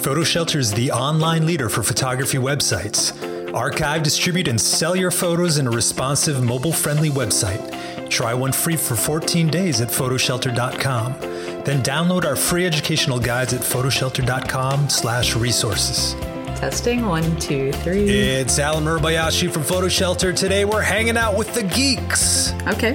PhotoShelter is the online leader for photography websites. Archive, distribute, and sell your photos in a responsive, mobile friendly website. Try one free for 14 days at photoshelter.com. Then download our free educational guides at photoshelter.com/slash resources. Testing one, two, three. It's Allen Murabayashi from PhotoShelter. Today we're hanging out with the geeks. Okay.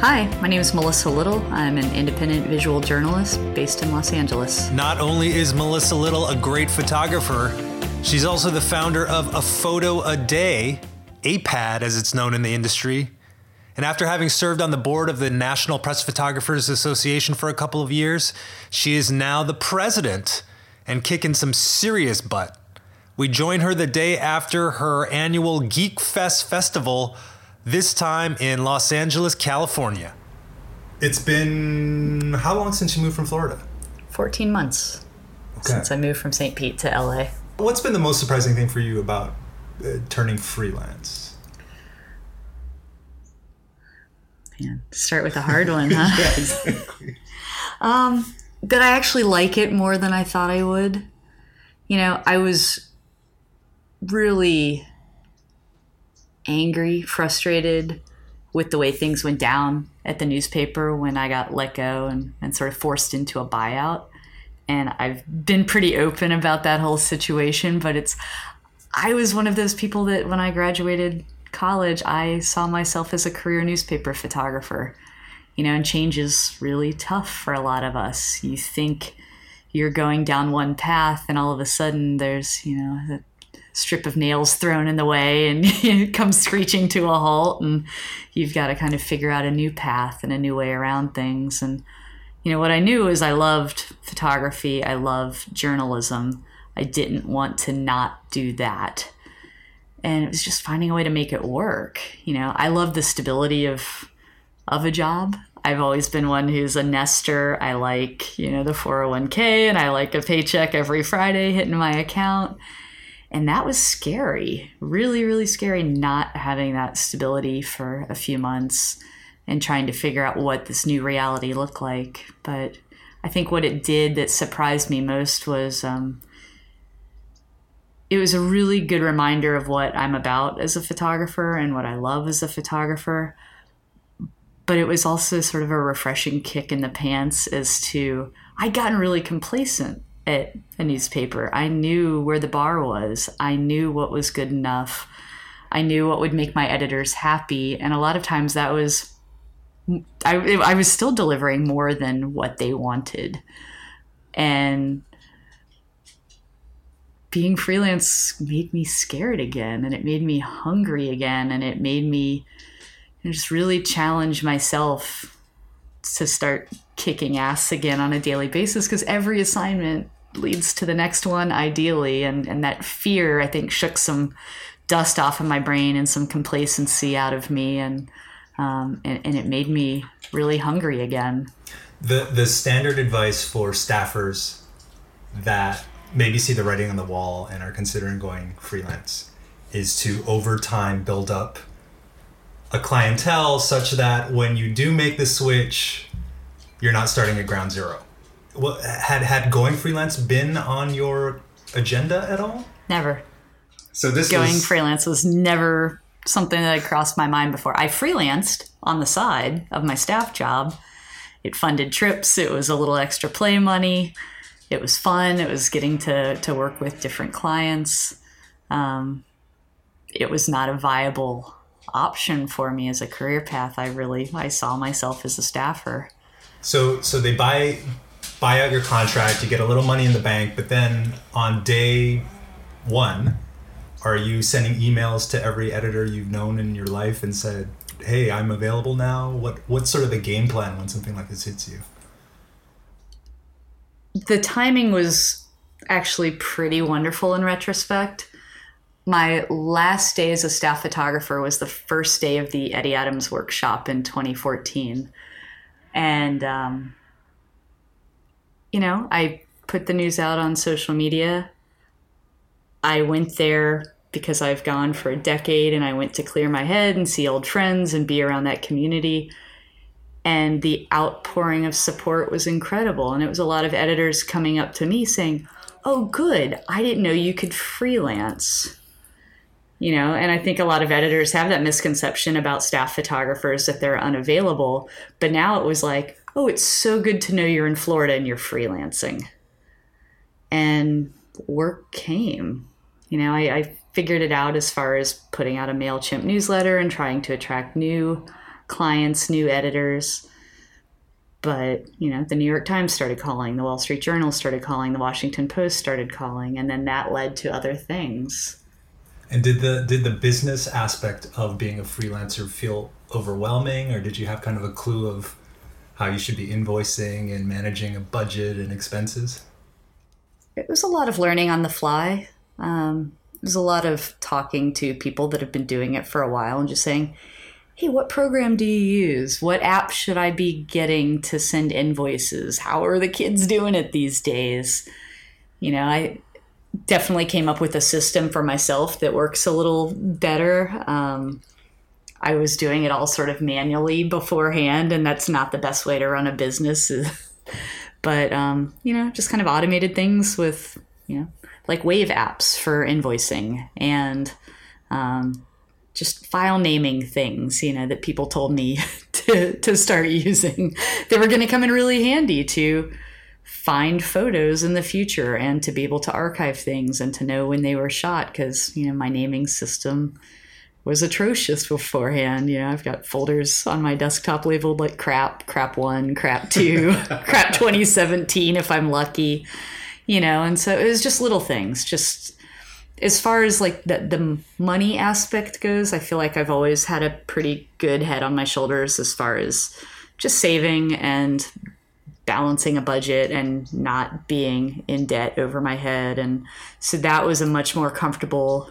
Hi, my name is Melissa Lyttle. I'm an independent visual journalist based in Los Angeles. Not only is Melissa Lyttle a great photographer, she's also the founder of A Photo a Day, APAD as it's known in the industry. And after having served on the board of the National Press Photographers Association for a couple of years, she is now the president and kicking some serious butt. We join her the day after her annual Geek Fest festival this time in Los Angeles, California. It's been how long since you moved from Florida? 14 months since I moved from St. Pete to LA. What's been the most surprising thing for you about uh, turning freelance? Man, start with a hard one, huh? yeah, exactly. Um, that I actually like it more than I thought I would. You know, I was really angry, frustrated with the way things went down at the newspaper when I got let go and, and sort of forced into a buyout. And I've been pretty open about that whole situation, but it's, I was one of those people that when I graduated college, I saw myself as a career newspaper photographer. You know, and change is really tough for a lot of us. You think you're going down one path, and all of a sudden there's, you know, strip of nails thrown in the way and it comes screeching to a halt and you've got to kind of figure out a new path and a new way around things. And you know what i knew is i loved photography i love journalism. I didn't want to not do that. And it was just finding a way to make it work you know? I love the stability of of a job. I've always been one who's a nester. I like, you know, the 401k and I like a paycheck every Friday hitting my account. And that was scary, really, really scary not having that stability for a few months and trying to figure out what this new reality looked like. But I think what it did that surprised me most was um, it was a really good reminder of what I'm about as a photographer and what I love as a photographer. But it was also sort of a refreshing kick in the pants as to I'd gotten really complacent at a newspaper. I knew where the bar was. I knew what was good enough. I knew what would make my editors happy. And a lot of times that was, I, I was still delivering more than what they wanted. And being freelance made me scared again and it made me hungry again and it made me just really challenge myself to start kicking ass again on a daily basis because every assignment leads to the next one ideally. And and that fear i think shook some dust off of my brain and some complacency out of me. And um, and, and it made me really hungry again. The the standard advice for staffers that maybe see the writing on the wall and are considering going freelance is to over time build up a clientele such that when you do make the switch you're not starting at ground zero well, had had going freelance been on your agenda at all? Never. So this going was... freelance was never something that had crossed my mind before. I freelanced on the side of my staff job. It funded trips. It was a little extra play money. It was fun. It was getting to to work with different clients. Um, it was not a viable option for me as a career path. I really I saw myself as a staffer. So so they buy buy out your contract, you get a little money in the bank, but then on day one, are you sending emails to every editor you've known in your life and said, "Hey, I'm available now"? What what's sort of the game plan when something like this hits you? The timing was actually pretty wonderful in retrospect. My last day as a staff photographer was the first day of the Eddie Adams workshop in 2014. And um, you know, I put the news out on social media. I went there because I've gone for a decade and I went to clear my head and see old friends and be around that community. And the outpouring of support was incredible. And it was a lot of editors coming up to me saying, oh, good, I didn't know you could freelance. You know, and I think a lot of editors have that misconception about staff photographers that they're unavailable. But now it was like, oh, it's so good to know you're in Florida and you're freelancing. And work came. You know, I, I figured it out as far as putting out a MailChimp newsletter and trying to attract new clients, new editors. But, you know, the New York Times started calling, the Wall Street Journal started calling, the Washington Post started calling, and then that led to other things. And did the did the business aspect of being a freelancer feel overwhelming or did you have kind of a clue of how you should be invoicing and managing a budget and expenses? It was a lot of learning on the fly. Um, it was a lot of talking to people that have been doing it for a while and just saying, hey, what program do you use? What app should I be getting to send invoices? How are the kids doing it these days? You know, I definitely came up with a system for myself that works a little better. Um, I was doing it all sort of manually beforehand, and that's not the best way to run a business. but, um, you know, just kind of automated things with, you know, like Wave apps for invoicing and um, just file naming things, you know, that people told me to, to start using. They were going to come in really handy to find photos in the future and to be able to archive things and to know when they were shot because, you know, my naming system was atrocious beforehand. You know, I've got folders on my desktop labeled like crap, crap one, crap two, crap 2017 if I'm lucky, you know, and so it was just little things, just as far as like the, the money aspect goes, I feel like I've always had a pretty good head on my shoulders as far as just saving and balancing a budget and not being in debt over my head. And so that was a much more comfortable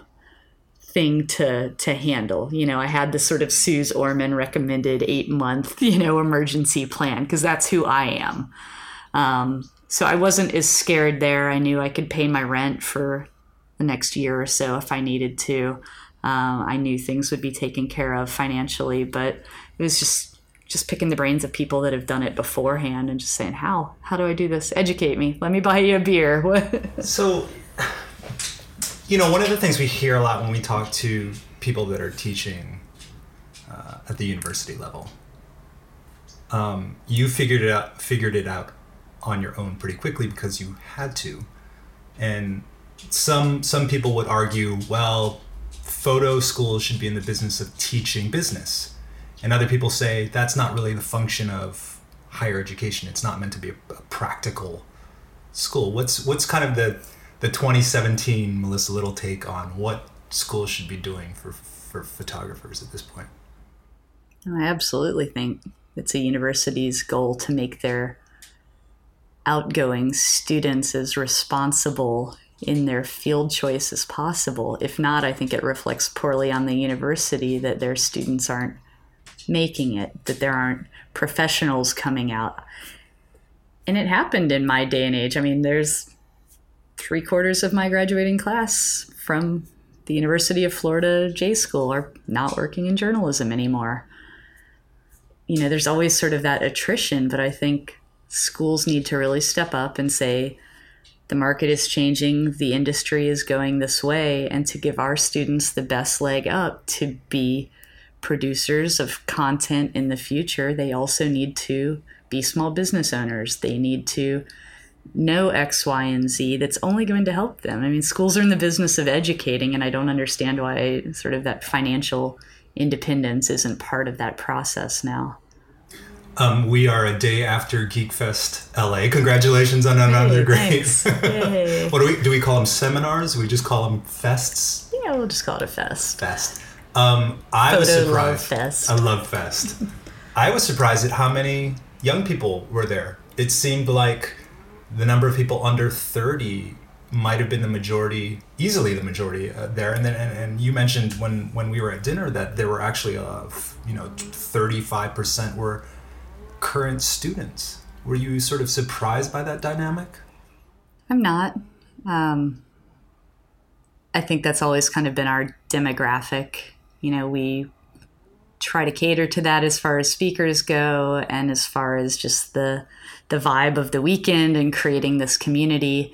thing to to handle. You know, I had the sort of Suze Orman recommended eight month, you know, emergency plan because that's who I am. Um, so I wasn't as scared there. I knew I could pay my rent for the next year or so if I needed to. Um, I knew things would be taken care of financially, but it was just just picking the brains of people that have done it beforehand and just saying, "How? How do I do this? Educate me. Let me buy you a beer." so, you know, one of the things we hear a lot when we talk to people that are teaching uh, at the university level, um, you figured it out. Figured it out on your own pretty quickly because you had to, and some some people would argue, well, photo schools should be in the business of teaching business, and other people say that's not really the function of higher education. It's not meant to be a, a practical school. What's what's kind of the the 2017 Melissa Lyttle take on what schools should be doing for for photographers at this point? I absolutely think it's a university's goal to make their outgoing students as responsible in their field choice as possible. If not, I think it reflects poorly on the university that their students aren't making it, that there aren't professionals coming out. And it happened in my day and age. I mean, there's three quarters of my graduating class from the University of Florida J School are not working in journalism anymore. You know, there's always sort of that attrition, but I think schools need to really step up and say, the market is changing, the industry is going this way, and to give our students the best leg up to be producers of content in the future, they also need to be small business owners. They need to know X, Y, and Z that's only going to help them. I mean, schools are in the business of educating, and I don't understand why sort of that financial independence isn't part of that process now. Um, we are a day after GeekFest LA. Congratulations on another great. what do we do? We call them seminars. We just call them fests. Yeah, we'll just call it a fest. Fest. Um, I Photo was surprised. Love fest. I love fest. I was surprised at how many young people were there. It seemed like the number of people under thirty might have been the majority, easily the majority uh, there. And then, and, and, you mentioned when when we were at dinner that there were actually, uh, you know, thirty five percent were current students. Were you sort of surprised by that dynamic? I'm not. Um, I think that's always kind of been our demographic. You know, we try to cater to that as far as speakers go and as far as just the the vibe of the weekend and creating this community.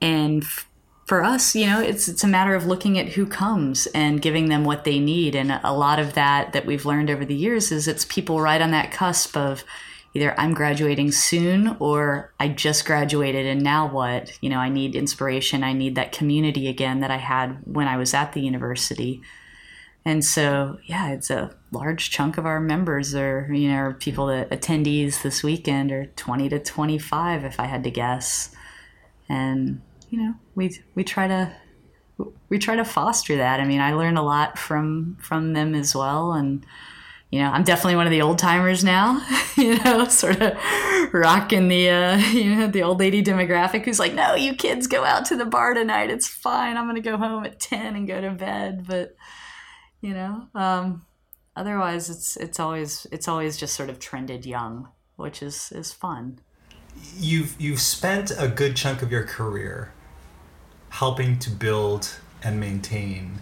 and f- for us, you know, it's it's a matter of looking at who comes and giving them what they need. And a lot of that that we've learned over the years is it's people right on that cusp of either I'm graduating soon or I just graduated and now what? You know, I need inspiration. I need that community again that I had when I was at the university. And so, yeah, it's a large chunk of our members are, you know, people that attendees this weekend are 20 to 25, if I had to guess. And, you know, we, we try to, we try to foster that. I mean, I learned a lot from, from them as well. And, you know, I'm definitely one of the old timers now, you know, sort of rocking the, uh, you know, the old lady demographic who's like, no, you kids go out to the bar tonight. It's fine. I'm going to go home at 10 and go to bed. But, you know, um, otherwise it's, it's always, it's always just sort of trended young, which is, is fun. You've, you've spent a good chunk of your career helping to build and maintain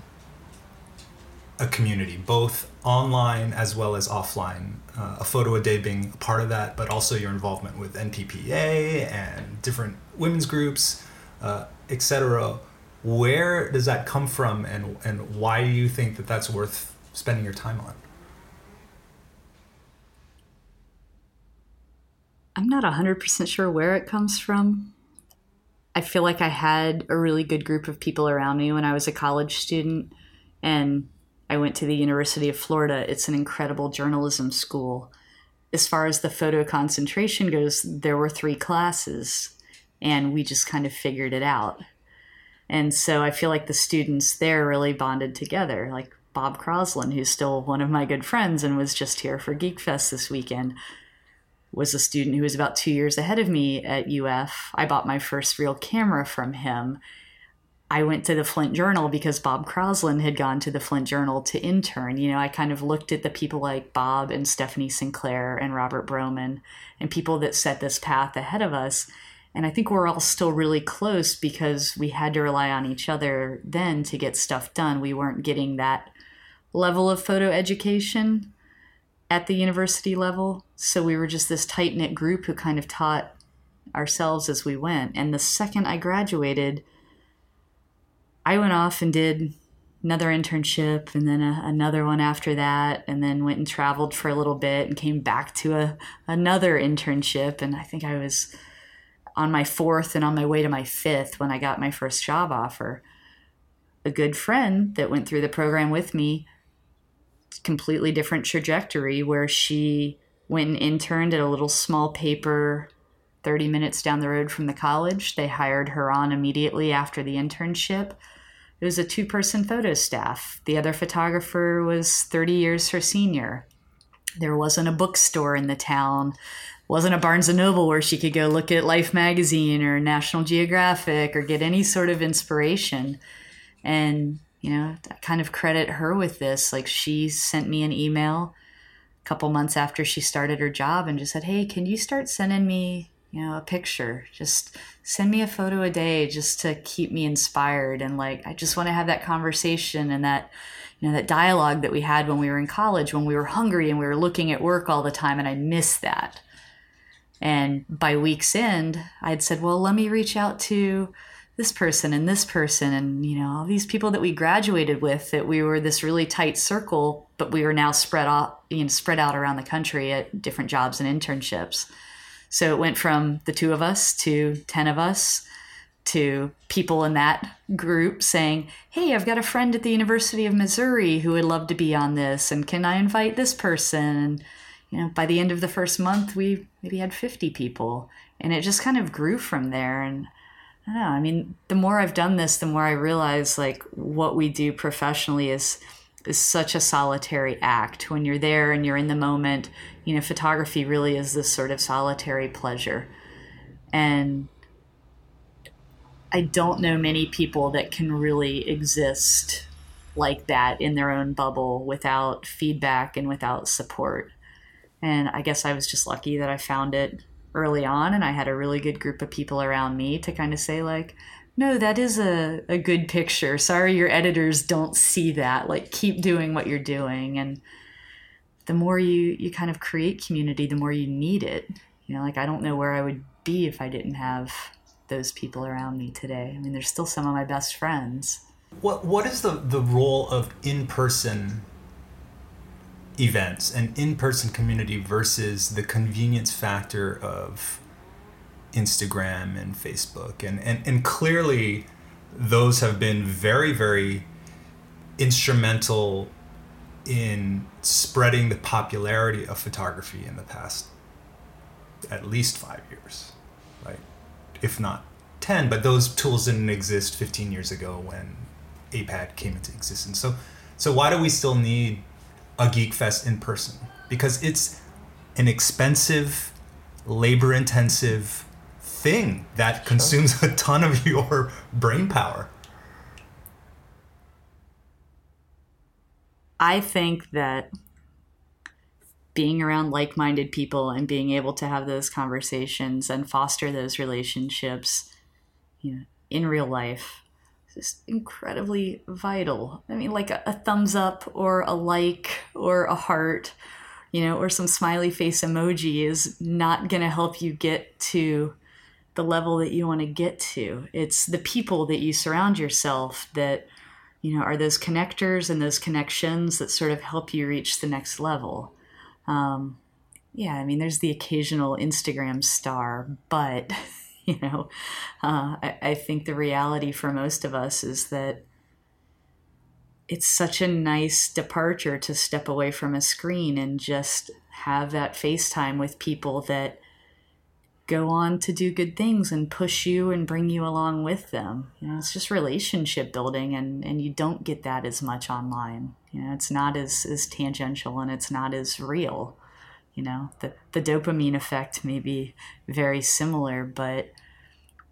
a community, both online as well as offline. Uh, a photo a day being a part of that, but also your involvement with NPPA and different women's groups, uh, etc. Where does that come from, and and why do you think that that's worth spending your time on? I'm not 100% sure where it comes from. I feel like I had a really good group of people around me when I was a college student, and I went to the University of Florida. It's an incredible journalism school. As far as the photo concentration goes, there were three classes, and we just kind of figured it out. And so I feel like the students there really bonded together. Like Bob Croslin, who's still one of my good friends and was just here for Geek Fest this weekend, was a student who was about two years ahead of me at UF. I bought my first real camera from him I went to the Flint Journal because Bob Croslin had gone to the Flint Journal to intern. You know, I kind of looked at the people like Bob and Stephanie Sinclair and Robert Broman and people that set this path ahead of us. And I think we're all still really close because we had to rely on each other then to get stuff done. We weren't getting that level of photo education at the university level. So we were just this tight knit group who kind of taught ourselves as we went. And the second I graduated, I went off and did another internship and then a, another one after that and then went and traveled for a little bit and came back to a another internship and I think I was on my fourth and on my way to my fifth when I got my first job offer. A good friend that went through the program with me, completely different trajectory where she went and interned at a little small paper 30 minutes down the road from the college. They hired her on immediately after the internship it was a two person photo staff. The other photographer was 30 years her senior. There wasn't a bookstore in the town, wasn't a Barnes and Noble where she could go look at Life magazine or National Geographic or get any sort of inspiration. And, you know, I kind of credit her with this. Like, she sent me an email a couple months after she started her job and just said, Hey, can you start sending me you know, a picture. Just send me a photo a day just to keep me inspired. And like, I just want to have that conversation and that, you know, that dialogue that we had when we were in college, when we were hungry and we were looking at work all the time. And I miss that. And by week's end, I'd said, well, let me reach out to this person and this person and you know all these people that we graduated with that we were this really tight circle but we were now spread out you know spread out around the country at different jobs and internships so it went from the two of us to 10 of us to people in that group saying, Hey, I've got a friend at the University of Missouri who would love to be on this. And can I invite this person? And, you know, by the end of the first month, we maybe had 50 people. And it just kind of grew from there. And I don't know. I mean, the more I've done this, the more I realize like what we do professionally is is such a solitary act. When you're there and you're in the moment, you know, photography really is this sort of solitary pleasure. And I don't know many people that can really exist like that in their own bubble without feedback and without support. And I guess I was just lucky that I found it early on and I had a really good group of people around me to kind of say like, no, that is a, a good picture. Sorry your editors don't see that. Like keep doing what you're doing and the more you you kind of create community, the more you need it. You know, like I don't know where I would be if I didn't have those people around me today. I mean, they're still some of my best friends. What what is the the role of in person events and in person community versus the convenience factor of Instagram and Facebook and and, and clearly those have been very very instrumental in spreading the popularity of photography in the past at least five years, right? If not 10, but those tools didn't exist 15 years ago when APAD came into existence. So, so why do we still need a Geek Fest in person? Because it's an expensive, labor intensive thing that consumes a ton of your brain power. I think that being around like minded people and being able to have those conversations and foster those relationships you know, in real life is just incredibly vital. I mean, like a, a thumbs up or a like or a heart, you know, or some smiley face emoji is not going to help you get to the level that you want to get to. It's the people that you surround yourself that you know are those connectors and those connections that sort of help you reach the next level um, yeah i mean there's the occasional instagram star but you know uh, I, I think the reality for most of us is that it's such a nice departure to step away from a screen and just have that FaceTime with people that go on to do good things and push you and bring you along with them. You know, it's just relationship building and, and you don't get that as much online. You know, it's not as, as tangential and it's not as real. You know, the, the dopamine effect may be very similar, but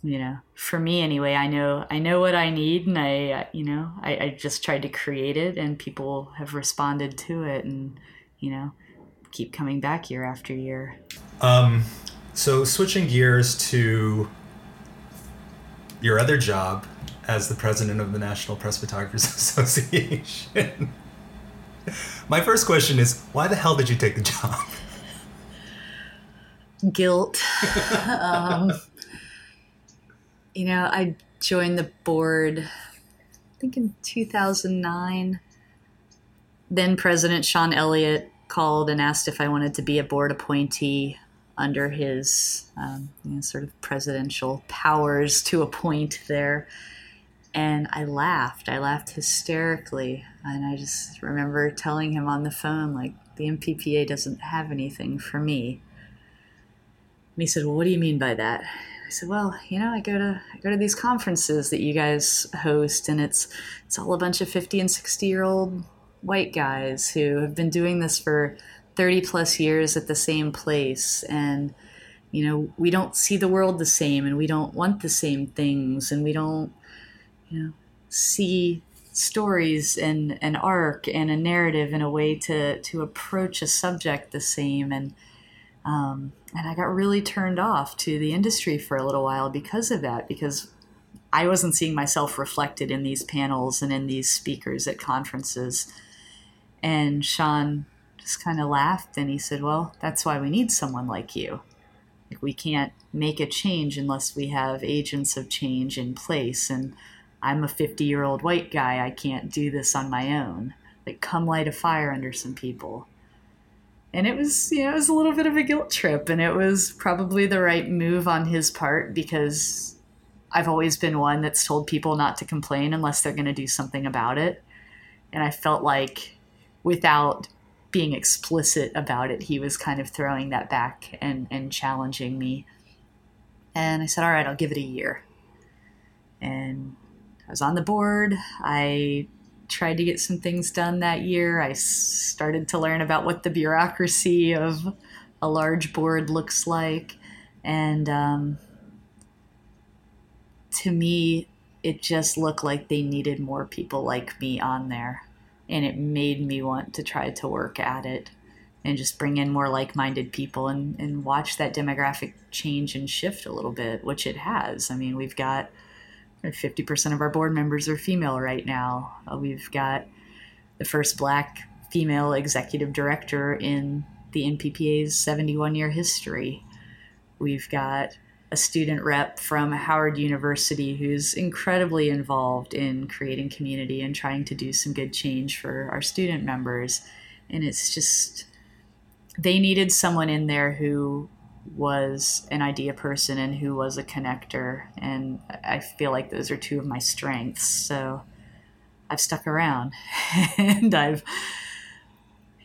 you know, for me anyway, I know I know what I need and I you know, I, I just tried to create it and people have responded to it and, you know, keep coming back year after year. Um so, switching gears to your other job as the president of the National Press Photographers Association. My first question is why the hell did you take the job? Guilt. um, you know, I joined the board, I think in 2009. Then President Sean Elliot called and asked if I wanted to be a board appointee under his um, you know, sort of presidential powers to appoint there. And I laughed. I laughed hysterically. And I just remember telling him on the phone, like, the NPPA doesn't have anything for me. And he said, Well, what do you mean by that? I said, Well, you know, I go to I go to these conferences that you guys host, and it's it's all a bunch of 50 and 60 year old white guys who have been doing this for 30 plus years at the same place and you know we don't see the world the same and we don't want the same things and we don't you know see stories and an arc and a narrative in a way to to approach a subject the same and um, and I got really turned off to the industry for a little while because of that because I wasn't seeing myself reflected in these panels and in these speakers at conferences and Sean just kind of laughed and he said, Well, that's why we need someone like you. Like, we can't make a change unless we have agents of change in place. And I'm a 50 year old white guy. I can't do this on my own. Like, come light a fire under some people. And it was, you know, it was a little bit of a guilt trip. And it was probably the right move on his part because I've always been one that's told people not to complain unless they're going to do something about it. And I felt like without being explicit about it, he was kind of throwing that back and, and challenging me. And I said, All right, I'll give it a year. And I was on the board. I tried to get some things done that year. I started to learn about what the bureaucracy of a large board looks like. And um, to me, it just looked like they needed more people like me on there and it made me want to try to work at it and just bring in more like-minded people and, and watch that demographic change and shift a little bit which it has i mean we've got 50% of our board members are female right now uh, we've got the first black female executive director in the nppa's 71 year history we've got a student rep from Howard University who's incredibly involved in creating community and trying to do some good change for our student members. And it's just, they needed someone in there who was an idea person and who was a connector. And I feel like those are two of my strengths. So I've stuck around and I've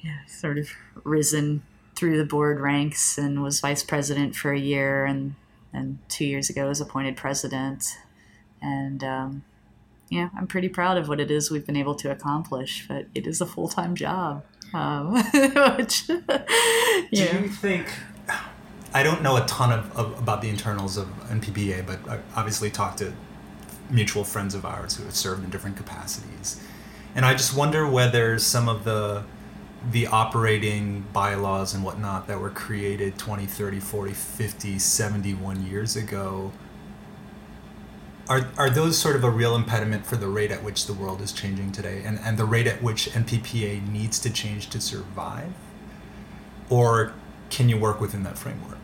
yeah, sort of risen through the board ranks and was vice president for a year and and two years ago was appointed president and um, yeah i'm pretty proud of what it is we've been able to accomplish but it is a full-time job um, which do you think i don't know a ton of, of, about the internals of nppa but i obviously talked to mutual friends of ours who have served in different capacities and i just wonder whether some of the the operating bylaws and whatnot that were created 20, 30, 40, 50, 71 years ago are, are those sort of a real impediment for the rate at which the world is changing today and, and the rate at which NPPA needs to change to survive? Or can you work within that framework?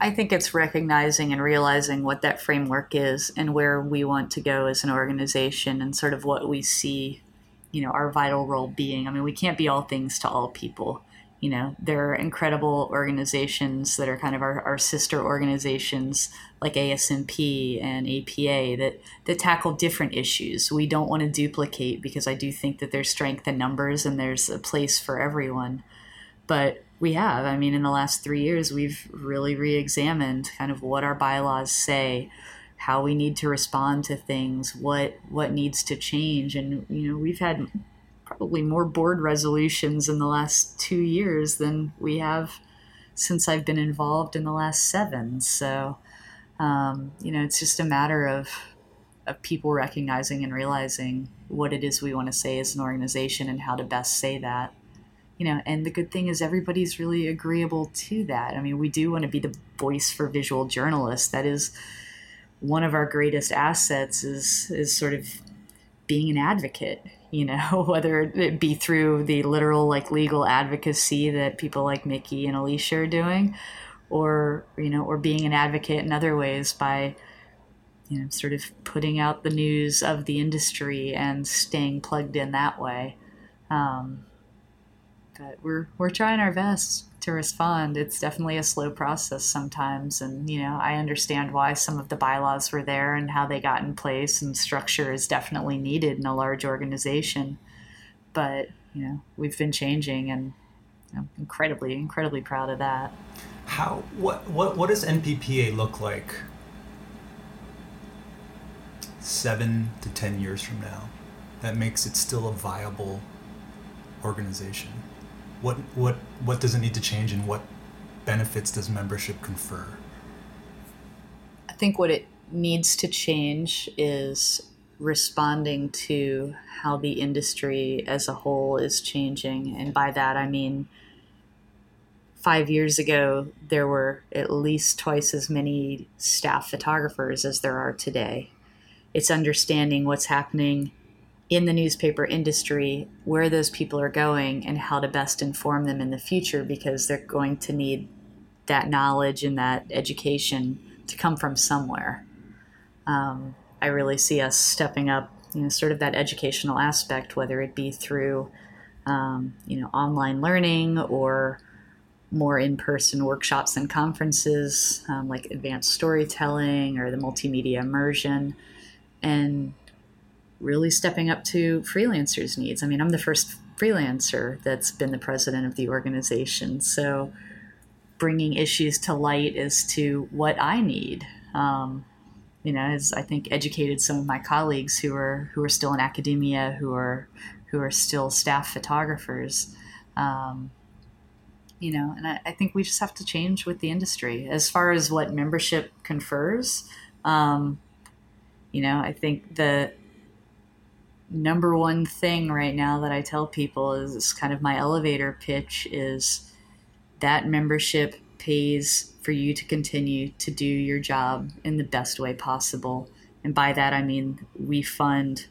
I think it's recognizing and realizing what that framework is and where we want to go as an organization and sort of what we see you know our vital role being. I mean we can't be all things to all people. You know there are incredible organizations that are kind of our, our sister organizations like ASMP and apa that that tackle different issues. We don't want to duplicate because i do think that there's strength in numbers and there's a place for everyone. But we have. I mean in the last three years we've really re-examined kind of what our bylaws say how we need to respond to things, what what needs to change, and you know we've had probably more board resolutions in the last two years than we have since I've been involved in the last seven. So um, you know it's just a matter of of people recognizing and realizing what it is we want to say as an organization and how to best say that you know and the good thing is everybody's really agreeable to that. I mean we do want to be the voice for visual journalists. That is one of our greatest assets is is sort of being an advocate you know whether it be through the literal like legal advocacy that people like mickey and alicia are doing or you know or being an advocate in other ways by you know sort of putting out the news of the industry and staying plugged in that way. Um, but we're we're trying our best to respond. It's definitely a slow process sometimes. And, you know, I understand why some of the bylaws were there and how they got in place, and structure is definitely needed in a large organization. But, you know, we've been changing, and I'm incredibly, incredibly proud of that. How, what, what, what does NPPA look like seven to 10 years from now that makes it still a viable organization? What what what does it need to change and what benefits does membership confer? I think what it needs to change is responding to how the industry as a whole is changing. And by that i mean five years ago there were at least twice as many staff photographers as there are today. It's understanding what's happening in the newspaper industry where those people are going and how to best inform them in the future because they're going to need that knowledge and that education to come from somewhere. Um, I really see us stepping up, you know, sort of that educational aspect, whether it be through, um, you know, online learning or more in-person workshops and conferences um, like advanced storytelling or the multimedia immersion and really stepping up to freelancers' needs. I mean, I'm the first freelancer that's been the president of the organization. So bringing issues to light as to what I need. Um, you know, as I think educated some of my colleagues who are who are still in academia, who are who are still staff photographers. Um, you know, and I, I, think we just have to change with the industry as far as what membership confers. Um, you know, I think the number one thing right now that I tell people is kind of my elevator pitch is that membership pays for you to continue to do your job in the best way possible. And by that, I mean we fund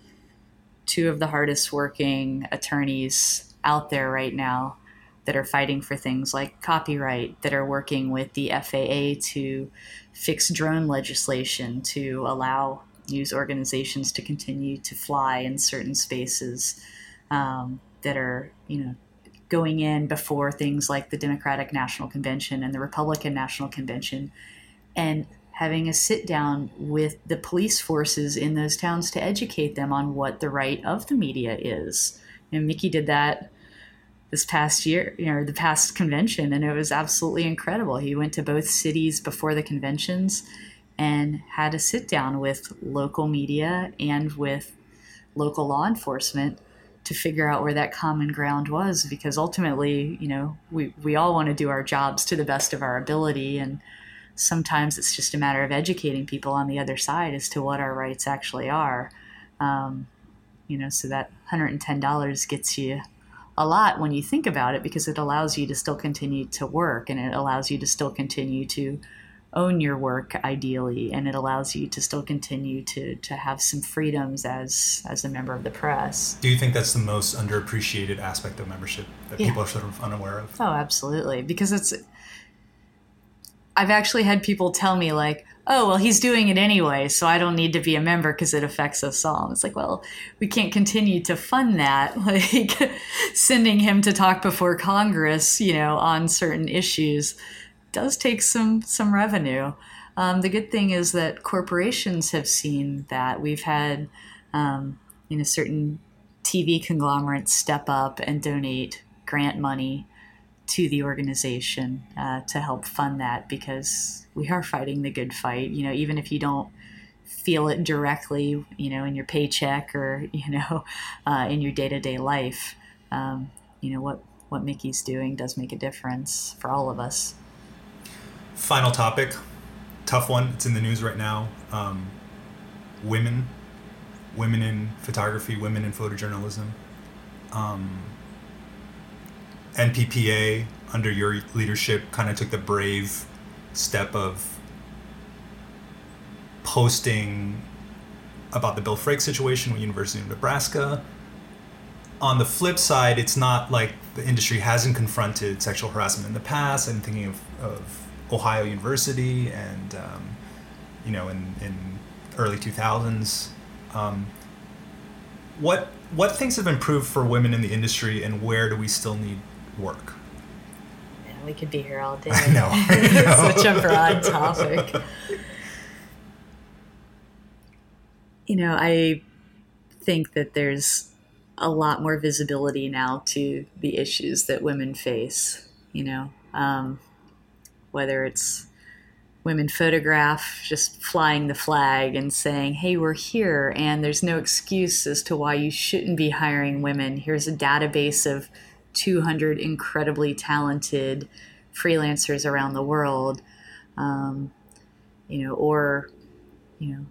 two of the hardest working attorneys out there right now that are fighting for things like copyright, that are working with the FAA to fix drone legislation to allow news organizations to continue to fly in certain spaces um, that are, you know, going in before things like the Democratic National Convention and the Republican National Convention, and having a sit down with the police forces in those towns to educate them on what the right of the media is. And Mickey did that this past year, you know, the past convention, and it was absolutely incredible. He went to both cities before the conventions and had a sit down with local media and with local law enforcement to figure out where that common ground was because ultimately you know we, we all want to do our jobs to the best of our ability and sometimes it's just a matter of educating people on the other side as to what our rights actually are. Um, you know so that $110 gets you a lot when you think about it because it allows you to still continue to work and it allows you to still continue to own your work ideally and it allows you to still continue to to have some freedoms as as a member of the press. Do you think that's the most underappreciated aspect of membership that yeah. people are sort of unaware of? Oh absolutely. Because it's i've actually had people tell me like oh well he's doing it anyway so i don't need to be a member because it affects us all. And it's like well we can't continue to fund that like sending him to talk before congress you know on certain issues does take some some revenue. Um, the good thing is that corporations have seen that we've had um, you know certain TV conglomerates step up and donate grant money to the organization uh, to help fund that because we are fighting the good fight. You know, even if you don't feel it directly, you know, in your paycheck or you know, uh, in your day to day life, um, you know what what Mickey's doing does make a difference for all of us. Final topic, tough one. It's in the news right now. Um, women, women in photography, women in photojournalism. Um, NPPA under your leadership kind of took the brave step of posting about the Bill Frakes situation with University of Nebraska. On the flip side, it's not like the industry hasn't confronted sexual harassment in the past. I'm thinking of, of Ohio University and um, you know in, in early 2000s. Um, what what things have improved for women in the industry, and where do we still need work? Yeah, we could be here all day. I know. I know. Such a broad topic. You know, I think that there's a lot more visibility now to the issues that women face. You know, um, whether it's women photograph just flying the flag and saying, hey, we're here, and there's no excuse as to why you shouldn't be hiring women. Here's a database of 200 incredibly talented freelancers around the world. Um, you know, or, you know,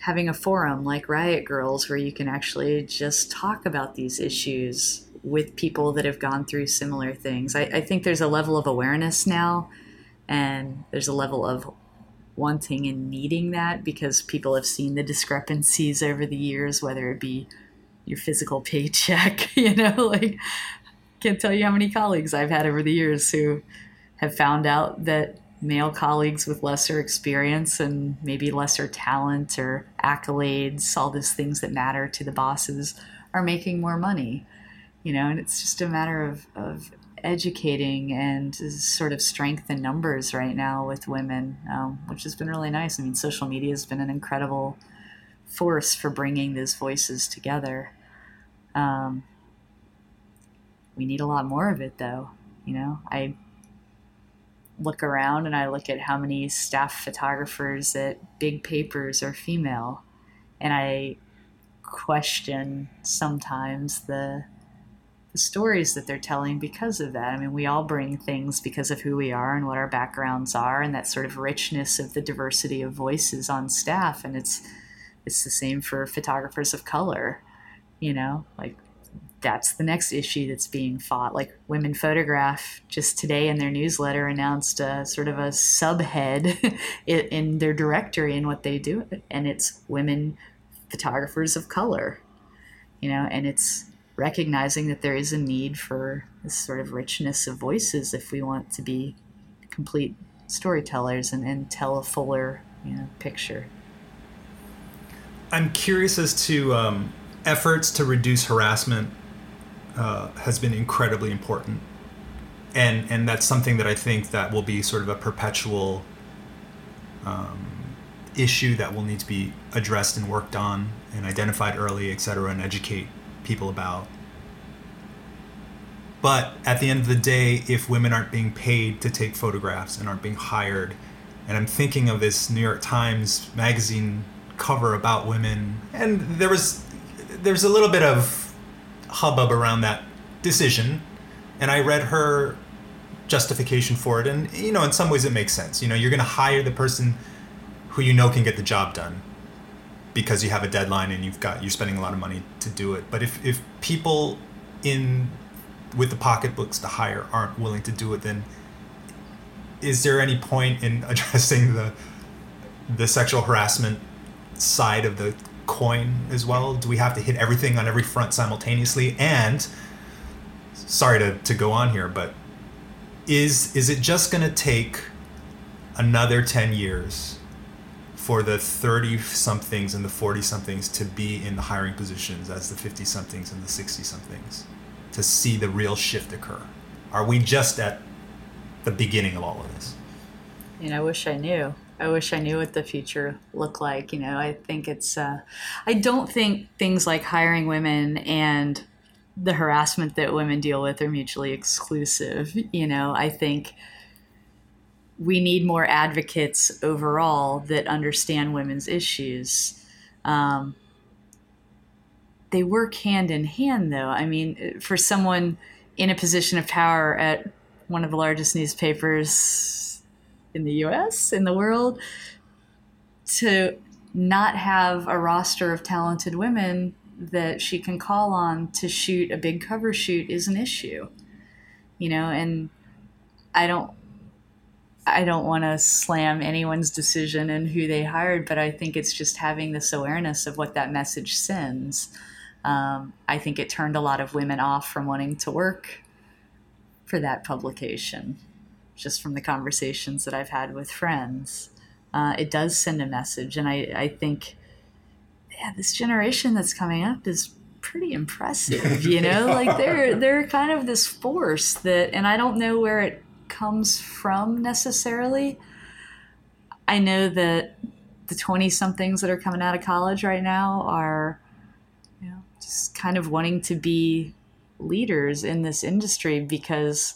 having a forum like Riot Girls where you can actually just talk about these issues with people that have gone through similar things. I, I think there's a level of awareness now, and there's a level of wanting and needing that because people have seen the discrepancies over the years, whether it be your physical paycheck, you know, like can't tell you how many colleagues I've had over the years who have found out that male colleagues with lesser experience and maybe lesser talent or accolades, all those things that matter to the bosses, are making more money you know, and it's just a matter of, of educating and sort of strength in numbers right now with women, um, which has been really nice. I mean, social media has been an incredible force for bringing these voices together. Um, we need a lot more of it, though. You know, I look around and I look at how many staff photographers at big papers are female, and I question sometimes the the stories that they're telling because of that. I mean, we all bring things because of who we are and what our backgrounds are, and that sort of richness of the diversity of voices on staff. And it's it's the same for photographers of color. You know, like that's the next issue that's being fought. Like Women Photograph just today in their newsletter announced a sort of a subhead in their directory and what they do, and it's women photographers of color. You know, and it's recognizing that there is a need for this sort of richness of voices if we want to be complete storytellers and, and tell a fuller you know, picture. I'm curious as to um, efforts to reduce harassment uh, has been incredibly important, and and that's something that I think that will be sort of a perpetual um, issue that will need to be addressed and worked on and identified early, et cetera, and educate people about. But at the end of the day, if women aren't being paid to take photographs and aren't being hired, and I'm thinking of this New York Times magazine cover about women, and there was there's a little bit of hubbub around that decision, and I read her justification for it, and you know, in some ways it makes sense. You know, you're going to hire the person who you know can get the job done because you have a deadline and you've got you're spending a lot of money to do it. But if if people in with the pocketbooks to hire aren't willing to do it, then is there any point in addressing the the sexual harassment side of the coin as well? Do we have to hit everything on every front simultaneously? And sorry to, to go on here, but is is it just to take another 10 years for the 30 somethings and the 40 somethings to be in the hiring positions as the 50 somethings and the 60 somethings to see the real shift occur? Are we just at the beginning of all of this? You know, I wish I knew. I wish I knew what the future looked like. You know, I think it's, uh, I don't think things like hiring women and the harassment that women deal with are mutually exclusive. You know, I think we need more advocates overall that understand women's issues. Um, they work hand in hand, though. I mean, for someone in a position of power at one of the largest newspapers in the US, in the world, to not have a roster of talented women that she can call on to shoot a big cover shoot is an issue. You know, and I don't I don't want to slam anyone's decision and who they hired, but I think it's just having this awareness of what that message sends. Um, I think it turned a lot of women off from wanting to work for that publication just from the conversations that I've had with friends. Uh, it does send a message, and I, I think, yeah, this generation that's coming up is pretty impressive. You know, like they're they're kind of this force that, and I don't know where it comes from necessarily. I know that the twenty somethings that are coming out of college right now are, you know, just kind of wanting to be leaders in this industry because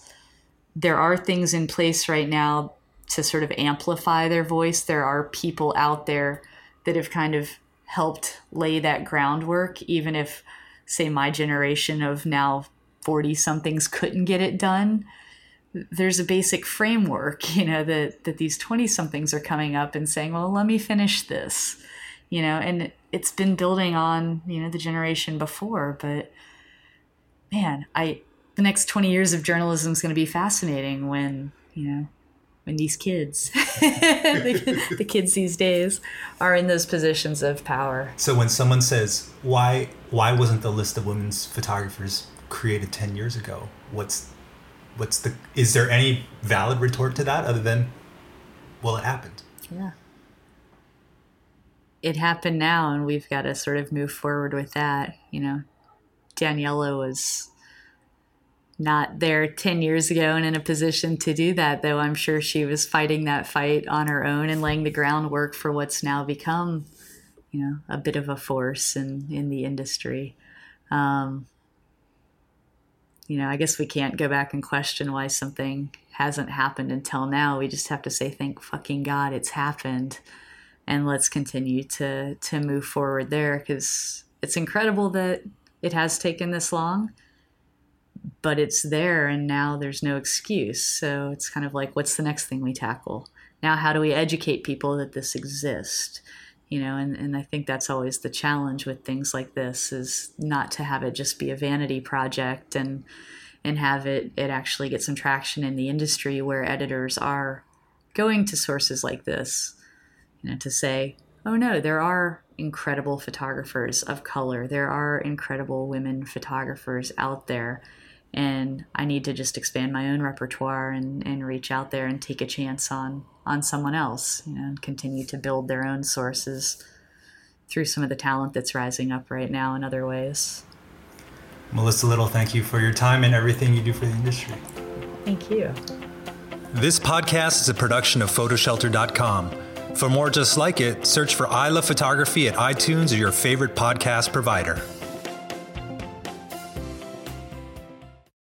there are things in place right now to sort of amplify their voice. There are people out there that have kind of helped lay that groundwork, even if, say, my generation of now 40 somethings couldn't get it done. There's a basic framework, you know, that, that these 20 somethings are coming up and saying, well, let me finish this, you know, and it's been building on, you know, the generation before. But man, I, the next 20 years of journalism is going to be fascinating when, you know, when these kids, the, the, kids these days, are in those positions of power. So when someone says, "Why why wasn't the list of women's photographers created 10 years ago?" What's what's the is there any valid retort to that other than well it happened? Yeah. It happened now and we've got to sort of move forward with that, you know. Daniela was not there 10 years ago and in a position to do that, though I'm sure she was fighting that fight on her own and laying the groundwork for what's now become, you know, a bit of a force in, in the industry. Um, you know, I guess we can't go back and question why something hasn't happened until now. We just have to say, thank fucking God it's happened. And let's continue to, to move forward there because it's incredible that it has taken this long but it's there and now there's no excuse. So it's kind of like, what's the next thing we tackle? Now, how do we educate people that this exists? You know, and, and I think that's always the challenge with things like this is not to have it just be a vanity project and and have it it actually get some traction in the industry where editors are going to sources like this, you know, to say, oh no, there are incredible photographers of color. There are incredible women photographers out there and I need to just expand my own repertoire and, and reach out there and take a chance on on someone else, you know, and continue to build their own sources through some of the talent that's rising up right now in other ways. Melissa Lyttle, thank you for your time and everything you do for the industry. Thank you. This podcast is a production of photoshelter.com. For more just like it, search for I Love Photography at iTunes or your favorite podcast provider.